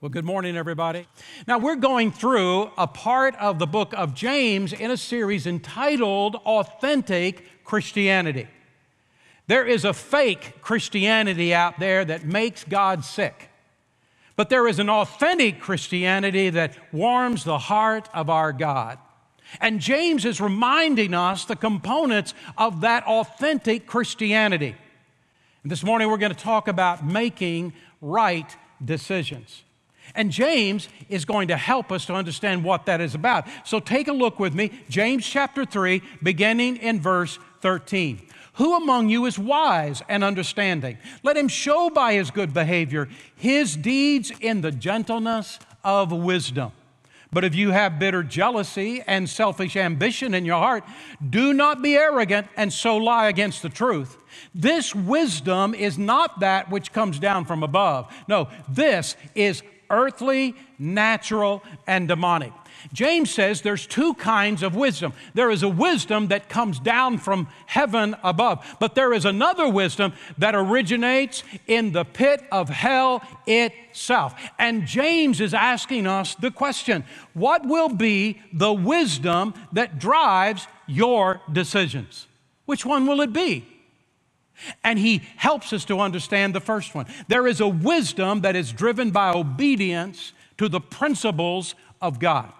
Well, good morning, everybody. Now, we're going through a part of the book of James in a series entitled Authentic Christianity. There is a fake Christianity out there that makes God sick, but there is an authentic Christianity that warms the heart of our God. And James is reminding us the components of that authentic Christianity. And this morning, we're going to talk about making right decisions. And James is going to help us to understand what that is about. So take a look with me, James chapter 3, beginning in verse 13. Who among you is wise and understanding? Let him show by his good behavior his deeds in the gentleness of wisdom. But if you have bitter jealousy and selfish ambition in your heart, do not be arrogant and so lie against the truth. This wisdom is not that which comes down from above. No, this is earthly, natural, and demonic. James says there's two kinds of wisdom. There is a wisdom that comes down from heaven above, but there is another wisdom that originates in the pit of hell itself. And James is asking us the question what will be the wisdom that drives your decisions? Which one will it be? And he helps us to understand the first one. There is a wisdom that is driven by obedience to the principles of God.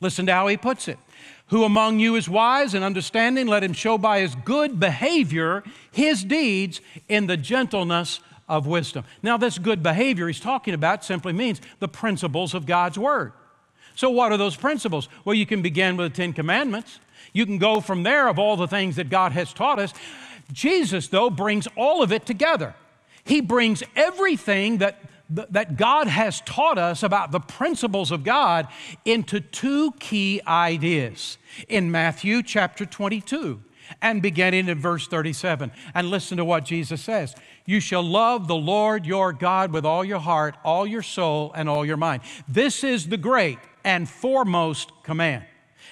Listen to how he puts it. Who among you is wise and understanding? Let him show by his good behavior his deeds in the gentleness of wisdom. Now, this good behavior he's talking about simply means the principles of God's word. So, what are those principles? Well, you can begin with the Ten Commandments. You can go from there of all the things that God has taught us. Jesus, though, brings all of it together. He brings everything that, that God has taught us about the principles of God into two key ideas in Matthew chapter 22 and beginning in verse 37. And listen to what Jesus says You shall love the Lord your God with all your heart, all your soul, and all your mind. This is the great and foremost command.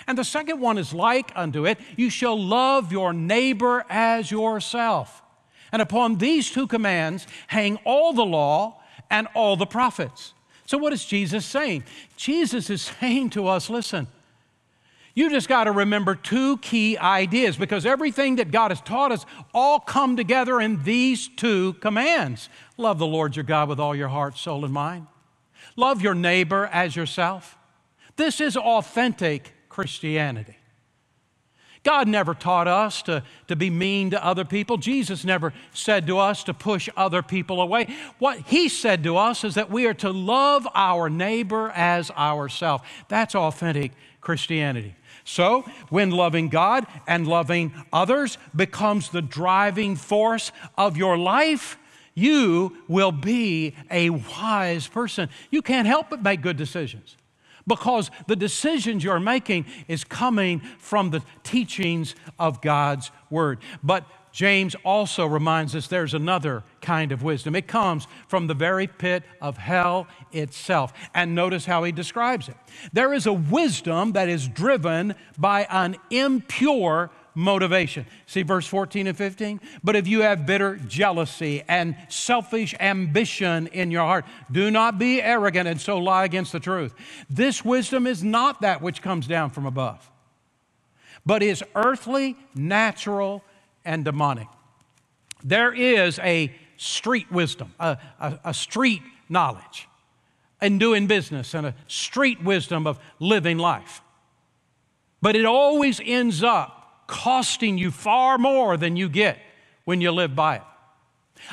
And the second one is like unto it you shall love your neighbor as yourself. And upon these two commands hang all the law and all the prophets. So, what is Jesus saying? Jesus is saying to us listen, you just got to remember two key ideas because everything that God has taught us all come together in these two commands. Love the Lord your God with all your heart, soul, and mind. Love your neighbor as yourself. This is authentic Christianity. God never taught us to, to be mean to other people. Jesus never said to us to push other people away. What He said to us is that we are to love our neighbor as ourselves. That's authentic Christianity. So, when loving God and loving others becomes the driving force of your life, you will be a wise person. You can't help but make good decisions because the decisions you're making is coming from the teachings of God's Word. But James also reminds us there's another kind of wisdom. It comes from the very pit of hell itself. And notice how he describes it. There is a wisdom that is driven by an impure motivation. See verse 14 and 15? But if you have bitter jealousy and selfish ambition in your heart, do not be arrogant and so lie against the truth. This wisdom is not that which comes down from above, but is earthly, natural, and demonic. There is a street wisdom, a, a, a street knowledge in doing business, and a street wisdom of living life. But it always ends up costing you far more than you get when you live by it.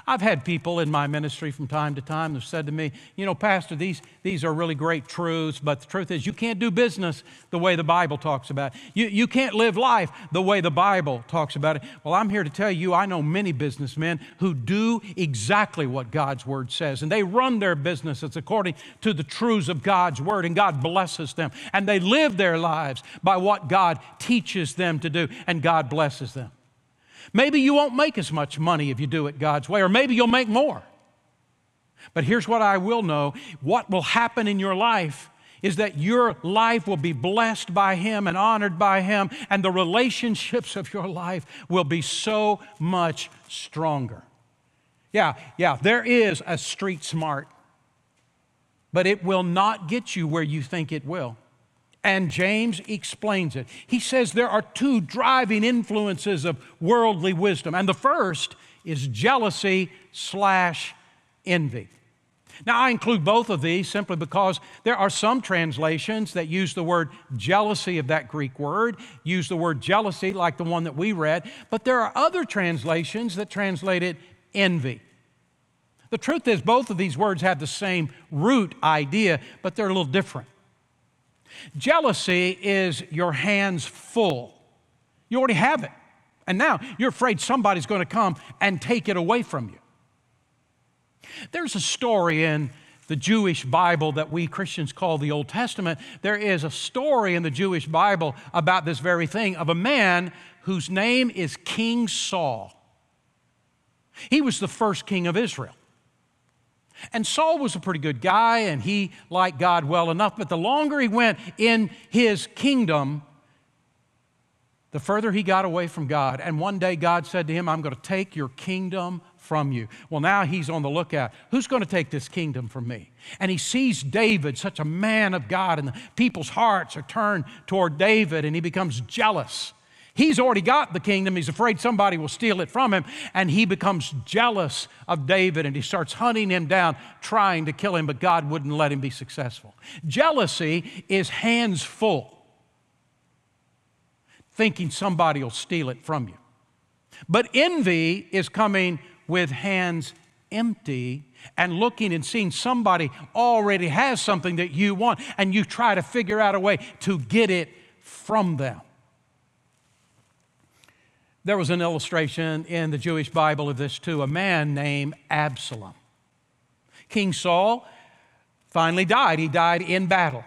I've had people in my ministry from time to time who said to me, You know, Pastor, these, these are really great truths, but the truth is, you can't do business the way the Bible talks about it. You, you can't live life the way the Bible talks about it. Well, I'm here to tell you, I know many businessmen who do exactly what God's Word says, and they run their businesses according to the truths of God's Word, and God blesses them. And they live their lives by what God teaches them to do, and God blesses them. Maybe you won't make as much money if you do it God's way, or maybe you'll make more. But here's what I will know what will happen in your life is that your life will be blessed by Him and honored by Him, and the relationships of your life will be so much stronger. Yeah, yeah, there is a street smart, but it will not get you where you think it will. And James explains it. He says there are two driving influences of worldly wisdom, and the first is jealousy slash envy. Now, I include both of these simply because there are some translations that use the word jealousy of that Greek word, use the word jealousy like the one that we read, but there are other translations that translate it envy. The truth is, both of these words have the same root idea, but they're a little different. Jealousy is your hands full. You already have it. And now you're afraid somebody's going to come and take it away from you. There's a story in the Jewish Bible that we Christians call the Old Testament. There is a story in the Jewish Bible about this very thing of a man whose name is King Saul. He was the first king of Israel. And Saul was a pretty good guy and he liked God well enough, but the longer he went in his kingdom, the further he got away from God. And one day God said to him, I'm going to take your kingdom from you. Well, now he's on the lookout. Who's going to take this kingdom from me? And he sees David, such a man of God, and the people's hearts are turned toward David, and he becomes jealous. He's already got the kingdom. He's afraid somebody will steal it from him. And he becomes jealous of David and he starts hunting him down, trying to kill him, but God wouldn't let him be successful. Jealousy is hands full, thinking somebody will steal it from you. But envy is coming with hands empty and looking and seeing somebody already has something that you want, and you try to figure out a way to get it from them. There was an illustration in the Jewish Bible of this too a man named Absalom. King Saul finally died. He died in battle.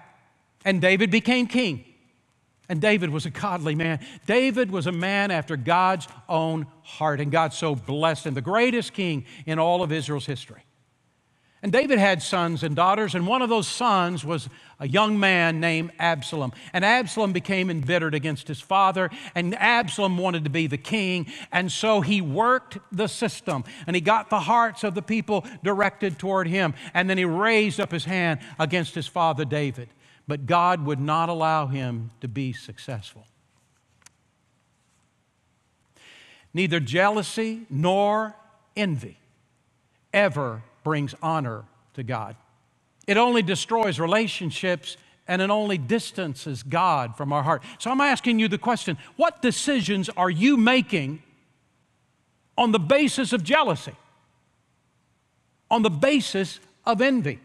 And David became king. And David was a godly man. David was a man after God's own heart, and God so blessed him, the greatest king in all of Israel's history. And David had sons and daughters, and one of those sons was a young man named Absalom. And Absalom became embittered against his father, and Absalom wanted to be the king. And so he worked the system, and he got the hearts of the people directed toward him. And then he raised up his hand against his father David. But God would not allow him to be successful. Neither jealousy nor envy ever brings honor to God. It only destroys relationships and it only distances God from our heart. So I'm asking you the question what decisions are you making on the basis of jealousy? On the basis of envy?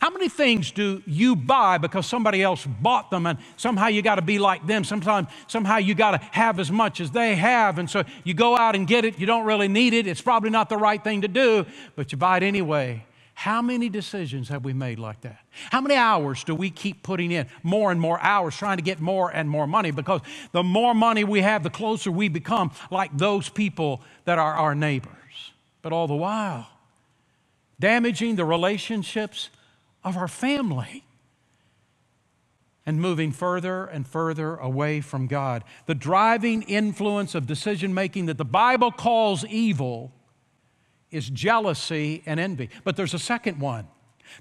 How many things do you buy because somebody else bought them and somehow you got to be like them? Sometimes, somehow you got to have as much as they have. And so you go out and get it. You don't really need it. It's probably not the right thing to do, but you buy it anyway. How many decisions have we made like that? How many hours do we keep putting in? More and more hours trying to get more and more money because the more money we have, the closer we become like those people that are our neighbors. But all the while, damaging the relationships of our family and moving further and further away from God. The driving influence of decision making that the Bible calls evil is jealousy and envy. But there's a second one.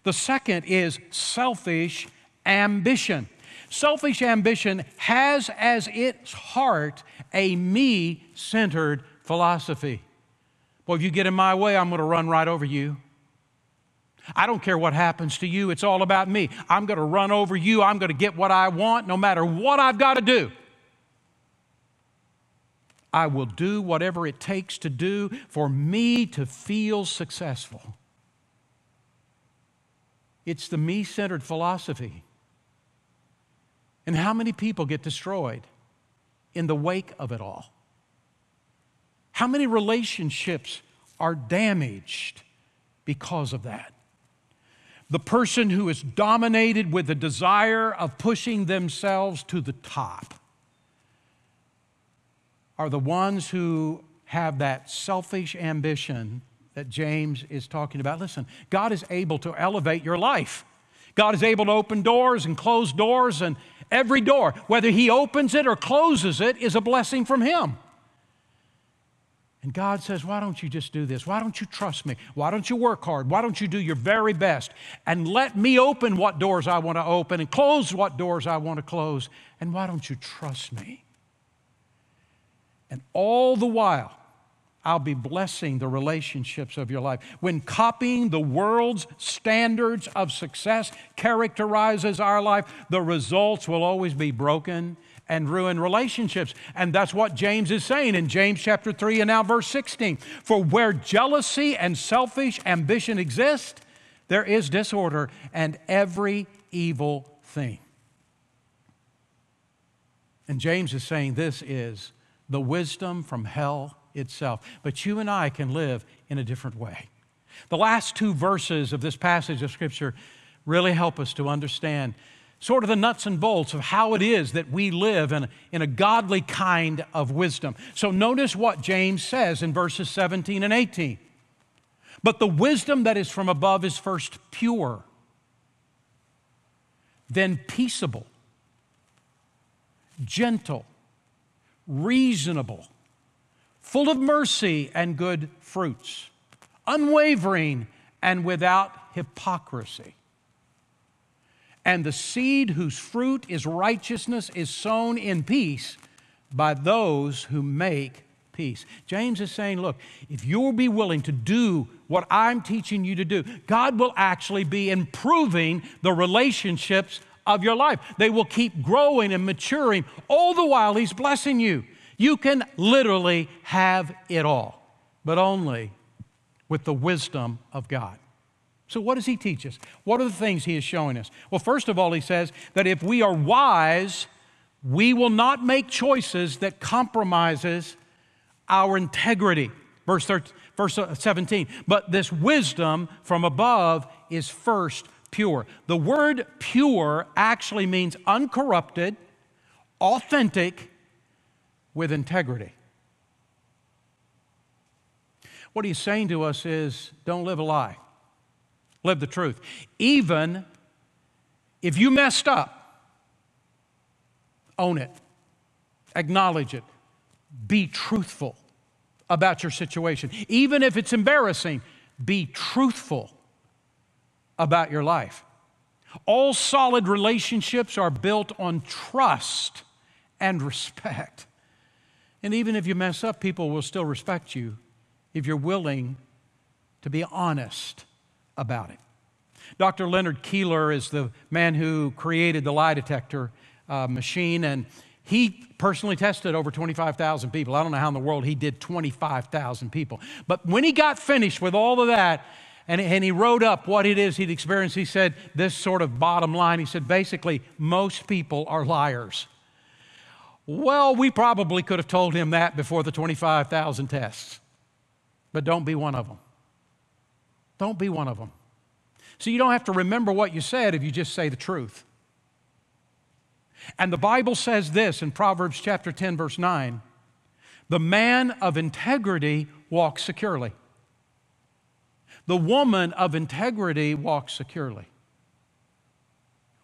The second is selfish ambition. Selfish ambition has as its heart a me centered philosophy. Well, if you get in my way, I'm going to run right over you. I don't care what happens to you, it's all about me. I'm going to run over you, I'm going to get what I want no matter what I've got to do. I will do whatever it takes to do for me to feel successful. It's the me centered philosophy. And how many people get destroyed in the wake of it all? How many relationships are damaged because of that? The person who is dominated with the desire of pushing themselves to the top are the ones who have that selfish ambition that James is talking about. Listen, God is able to elevate your life. God is able to open doors and close doors, and every door, whether He opens it or closes it, is a blessing from Him. And God says, Why don't you just do this? Why don't you trust me? Why don't you work hard? Why don't you do your very best? And let me open what doors I want to open and close what doors I want to close. And why don't you trust me? And all the while, I'll be blessing the relationships of your life. When copying the world's standards of success characterizes our life, the results will always be broken and ruin relationships. And that's what James is saying in James chapter 3 and now verse 16. For where jealousy and selfish ambition exist, there is disorder and every evil thing. And James is saying this is the wisdom from hell itself. But you and I can live in a different way. The last two verses of this passage of Scripture really help us to understand sort of the nuts and bolts of how it is that we live in, in a godly kind of wisdom. So notice what James says in verses 17 and 18. But the wisdom that is from above is first pure, then peaceable, gentle, reasonable, full of mercy and good fruits, unwavering and without hypocrisy. And the seed whose fruit is righteousness is sown in peace by those who make peace. James is saying, look, if you'll be willing to do what I'm teaching you to do, God will actually be improving the relationships of your life. They will keep growing and maturing all the while He's blessing you. You can literally have it all, but only with the wisdom of God. So, what does he teach us? What are the things he is showing us? Well, first of all, he says that if we are wise, we will not make choices that compromises our integrity. Verse, 13, verse uh, 17. But this wisdom from above is first pure. The word pure actually means uncorrupted, authentic, with integrity. What he's saying to us is don't live a lie. Live the truth. Even if you messed up, own it, acknowledge it, be truthful about your situation. Even if it's embarrassing, be truthful about your life. All solid relationships are built on trust and respect. And even if you mess up, people will still respect you if you're willing to be honest about it. Dr. Leonard Keeler is the man who created the lie detector uh, machine, and he personally tested over 25,000 people. I don't know how in the world he did 25,000 people. But when he got finished with all of that, and, and he wrote up what it is he'd experienced, he said this sort of bottom line. He said, basically, most people are liars. Well, we probably could have told him that before the 25,000 tests, but don't be one of them. Don't be one of them. So you don't have to remember what you said if you just say the truth. And the Bible says this in Proverbs chapter 10, verse 9 the man of integrity walks securely. The woman of integrity walks securely.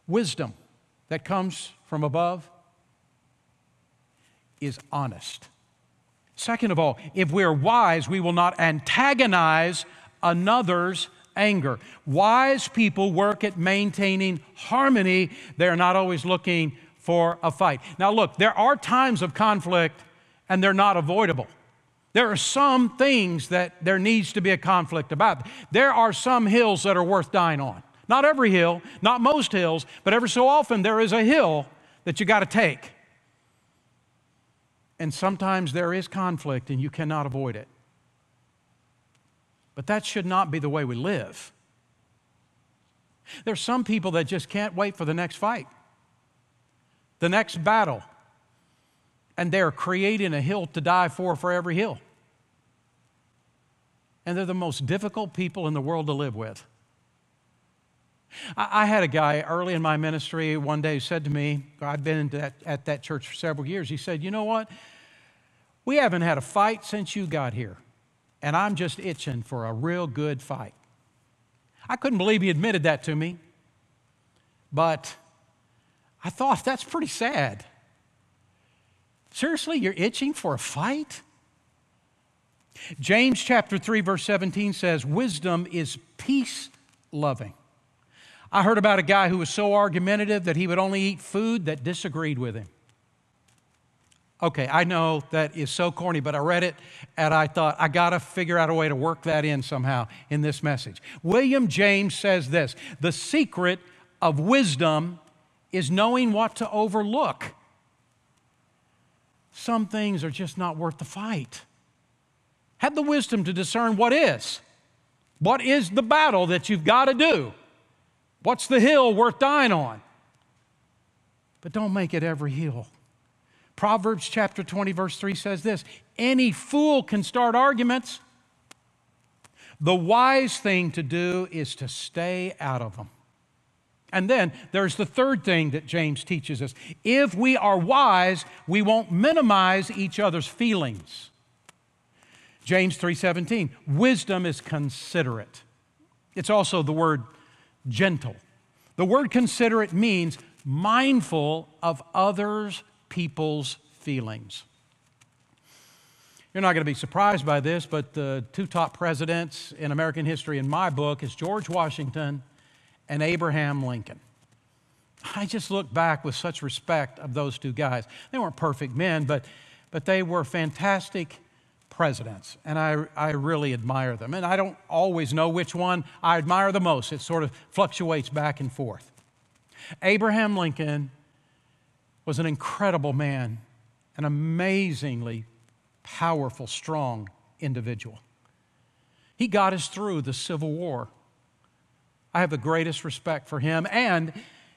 Wisdom that comes from above is honest. Second of all, if we're wise, we will not antagonize another's anger. Wise people work at maintaining harmony, they're not always looking for a fight. Now, look, there are times of conflict and they're not avoidable. There are some things that there needs to be a conflict about. There are some hills that are worth dying on. Not every hill, not most hills, but every so often there is a hill that you got to take. And sometimes there is conflict and you cannot avoid it. But that should not be the way we live. There's some people that just can't wait for the next fight, the next battle, and they're creating a hill to die for for every hill. And they're the most difficult people in the world to live with. I, had a guy early in my ministry one day said to me, I'd been that, at that church for several years. He said, You know what? We haven't had a fight since you got here and I'm just itching for a real good fight. I couldn't believe he admitted that to me, but I thought that's pretty sad. Seriously, you're itching for a fight? James chapter 3 verse 17 says wisdom is peace loving. I heard about a guy who was so argumentative that he would only eat food that disagreed with him. Okay, I know that is so corny, but I read it and I thought, I got to figure out a way to work that in somehow in this message. William James says this The secret of wisdom is knowing what to overlook. Some things are just not worth the fight. Have the wisdom to discern what is. What is the battle that you've got to do? What's the hill worth dying on? But don't make it every hill. Proverbs chapter 20, verse 3 says this Any fool can start arguments. The wise thing to do is to stay out of them. And then there's the third thing that James teaches us. If we are wise, we won't minimize each other's feelings. James 3:17, wisdom is considerate. It's also the word gentle. The word considerate means mindful of others people's feelings. You're not going to be surprised by this, but the two top presidents in American history in my book is George Washington and Abraham Lincoln. I just look back with such respect of those two guys. They weren't perfect men, but, but they were fantastic presidents, and I, I really admire them. And I don't always know which one I admire the most, it sort of fluctuates back and forth. Abraham Lincoln was an incredible man, an amazingly powerful, strong individual. He got us through the Civil War. I have the greatest respect for him, and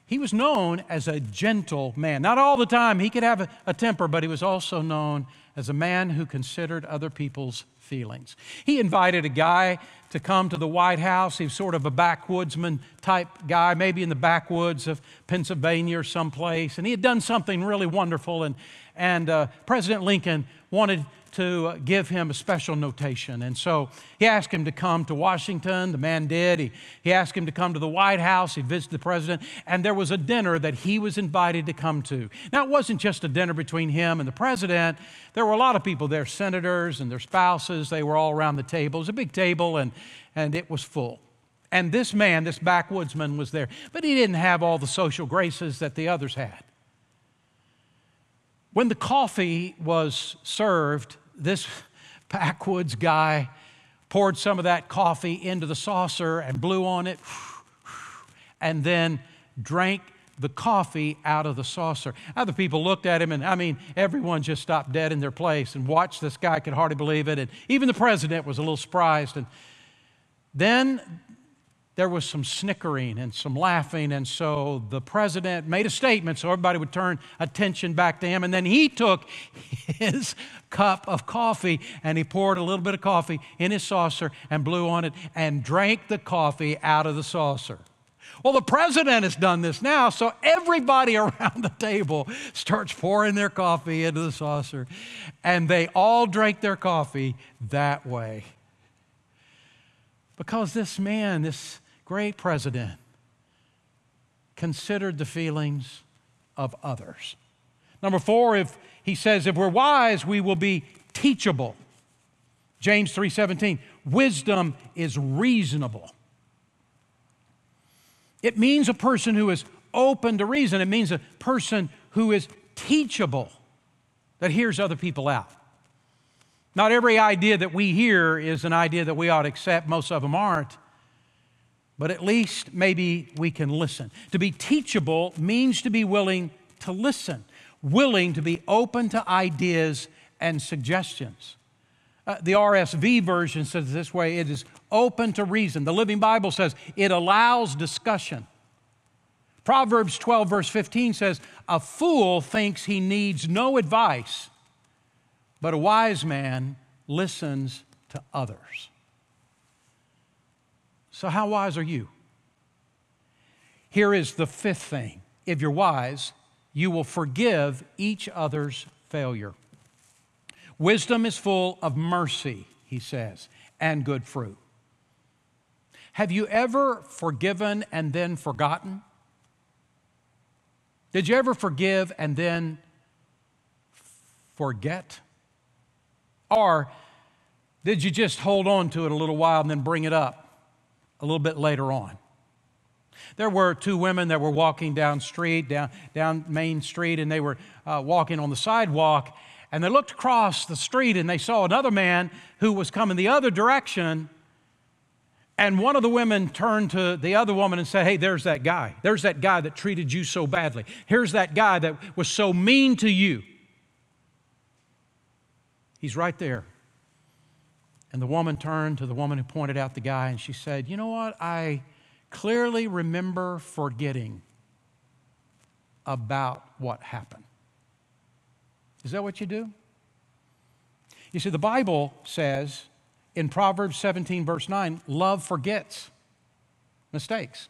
he was known as a gentle man. Not all the time, he could have a, temper, but he was also known as a man who considered other people's feelings. He invited a guy to come to the White House. He was sort of a backwoodsman type guy, maybe in the backwoods of Pennsylvania or someplace. And he had done something really wonderful. And, and uh, President Lincoln wanted to give him a special notation. And so he asked him to come to Washington. The man did. He, he asked him to come to the White House. He visited the president. And there was a dinner that he was invited to come to. Now, it wasn't just a dinner between him and the president. There were a lot of people there, senators and their spouses. They were all around the table. It was a big table, and, and it was full. And this man, this backwoodsman, was there. But he didn't have all the social graces that the others had. When the coffee was served, this backwoods guy poured some of that coffee into the saucer and blew on it and then drank the coffee out of the saucer. Other people looked at him, and I mean, everyone just stopped dead in their place and watched this guy, could hardly believe it. And even the president was a little surprised. And then there was some snickering and some laughing. And so the president made a statement so everybody would turn attention back to him. And then he took his cup of coffee and he poured a little bit of coffee in his saucer and blew on it and drank the coffee out of the saucer. Well, the president has done this now, so everybody around the table starts pouring their coffee into the saucer, and they all drank their coffee that way. Because this man, this great president considered the feelings of others. Number four, if he says, if we're wise, we will be teachable. James 3:17, wisdom is reasonable. It means a person who is open to reason. It means a person who is teachable, that hears other people out. Not every idea that we hear is an idea that we ought to accept, most of them aren't but at least maybe we can listen. To be teachable means to be willing to listen, willing to be open to ideas and suggestions. Uh, the RSV version says this way it is open to reason. The Living Bible says it allows discussion. Proverbs 12, verse 15 says, A fool thinks he needs no advice, but a wise man listens to others. So, how wise are you? Here is the fifth thing if you're wise, you will forgive each other's failure. Wisdom is full of mercy, he says, and good fruit. Have you ever forgiven and then forgotten? Did you ever forgive and then forget? Or Did you just hold on to it a little while and then bring it up a little bit later on? There were two women that were walking down street, down, down Main Street, and they were uh, walking on the sidewalk, and they looked across the street and they saw another man who was coming the other direction. And one of the women turned to the other woman and said, Hey, there's that guy. There's that guy that treated you so badly. Here's that guy that was so mean to you. He's right there. And the woman turned to the woman who pointed out the guy and she said, You know what? I clearly remember forgetting about what happened. Is that what you do? You see, the Bible says in Proverbs 17, verse 9, love forgets mistakes.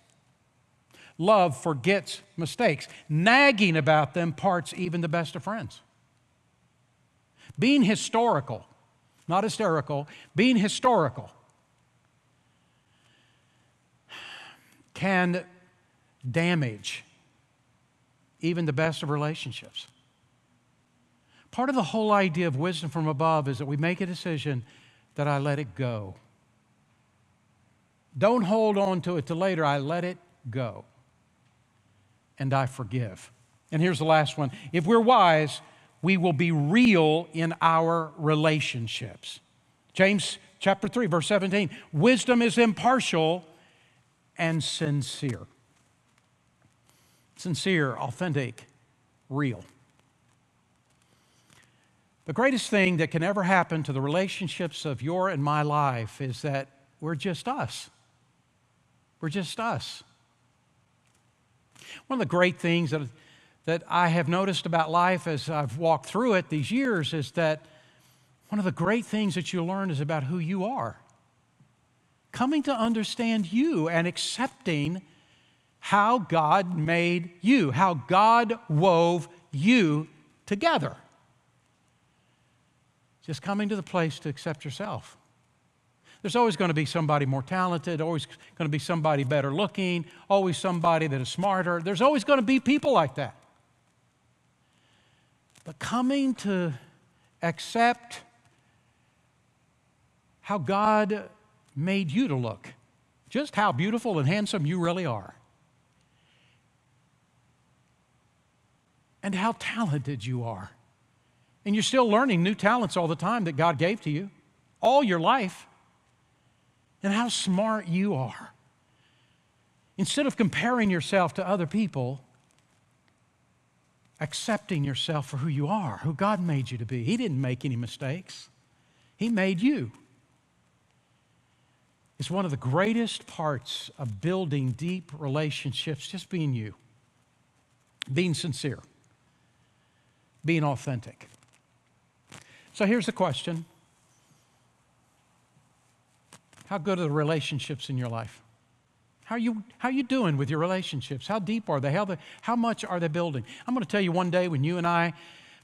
Love forgets mistakes. Nagging about them parts even the best of friends. Being historical, not hysterical, being historical can damage even the best of relationships. Part of the whole idea of wisdom from above is that we make a decision that I let it go. Don't hold on to it till later. I let it go. And I forgive. And here's the last one. If we're wise, we will be real in our relationships. James chapter 3, verse 17. Wisdom is impartial and sincere. Sincere, authentic, real. The greatest thing that can ever happen to the relationships of your and my life is that we're just us. We're just us. One of the great things that, that I have noticed about life as I've walked through it these years is that one of the great things that you learn is about who you are. Coming to understand you and accepting how God made you, how God wove you together. Just coming to the place to accept yourself. There's always going to be somebody more talented, always going to be somebody better looking, always somebody that is smarter. There's always going to be people like that. But coming to accept how God made you to look, just how beautiful and handsome you really are, and how talented you are. And you're still learning new talents all the time that God gave to you, all your life. And how smart you are. Instead of comparing yourself to other people, accepting yourself for who you are, who God made you to be. He didn't make any mistakes, He made you. It's one of the greatest parts of building deep relationships, just being you, being sincere, being authentic. So here's the question How good are the relationships in your life? How are you, how are you doing with your relationships? How deep are they? How, they? how much are they building? I'm going to tell you one day when you and I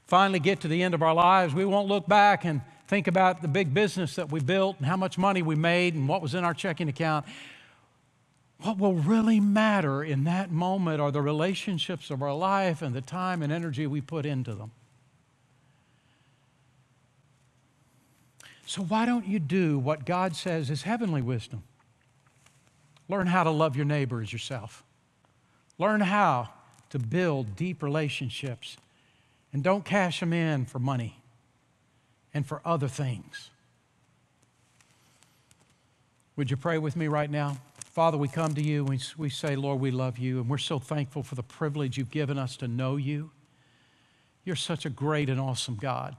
finally get to the end of our lives, we won't look back and think about the big business that we built and how much money we made and what was in our checking account. What will really matter in that moment are the relationships of our life and the time and energy we put into them. So, why don't you do what God says is heavenly wisdom? Learn how to love your neighbor as yourself. Learn how to build deep relationships. And don't cash them in for money and for other things. Would you pray with me right now? Father, we come to you and we say, Lord, we love you, and we're so thankful for the privilege you've given us to know you. You're such a great and awesome God.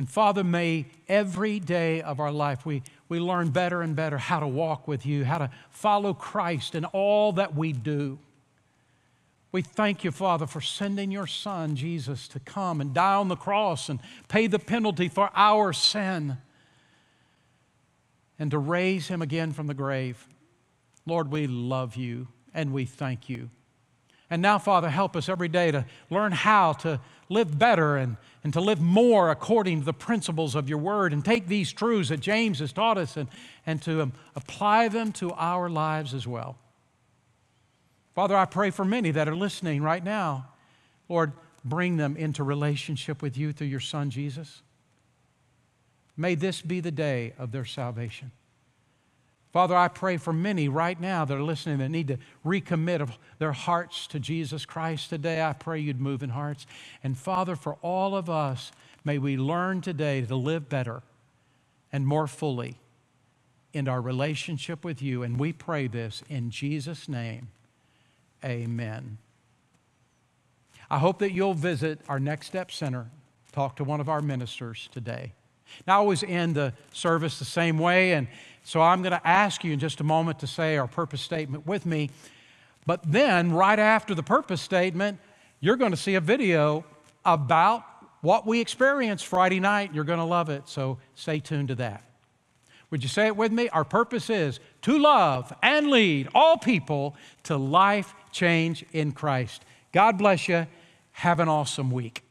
And Father, may every day of our life we, we learn better and better how to walk with you, how to follow Christ in all that we do. We thank you, Father, for sending your Son, Jesus, to come and die on the cross and pay the penalty for our sin and to raise him again from the grave. Lord, we love you and we thank you. And now, Father, help us every day to learn how to live better and, and to live more according to the principles of your word and take these truths that James has taught us and, and to um, apply them to our lives as well. Father, I pray for many that are listening right now. Lord, bring them into relationship with you through your Son, Jesus. may this be the day of their salvation. Father, I pray for many right now that are listening that need to recommit their hearts to Jesus Christ today. I pray you'd move in hearts. And Father, for all of us, may we learn today to live better and more fully in our relationship with you. And we pray this in Jesus' name. Amen. I hope that you'll visit our Next Step Center, talk to one of our ministers today. Now, I always end the service the same way, and so I'm going to ask you in just a moment to say our purpose statement with me. But then, right after the purpose statement, you're going to see a video about what we experienced Friday night. You're going to love it, so stay tuned to that. Would you say it with me? Our purpose is to love and lead all people to life change in Christ. God bless you. Have an awesome week.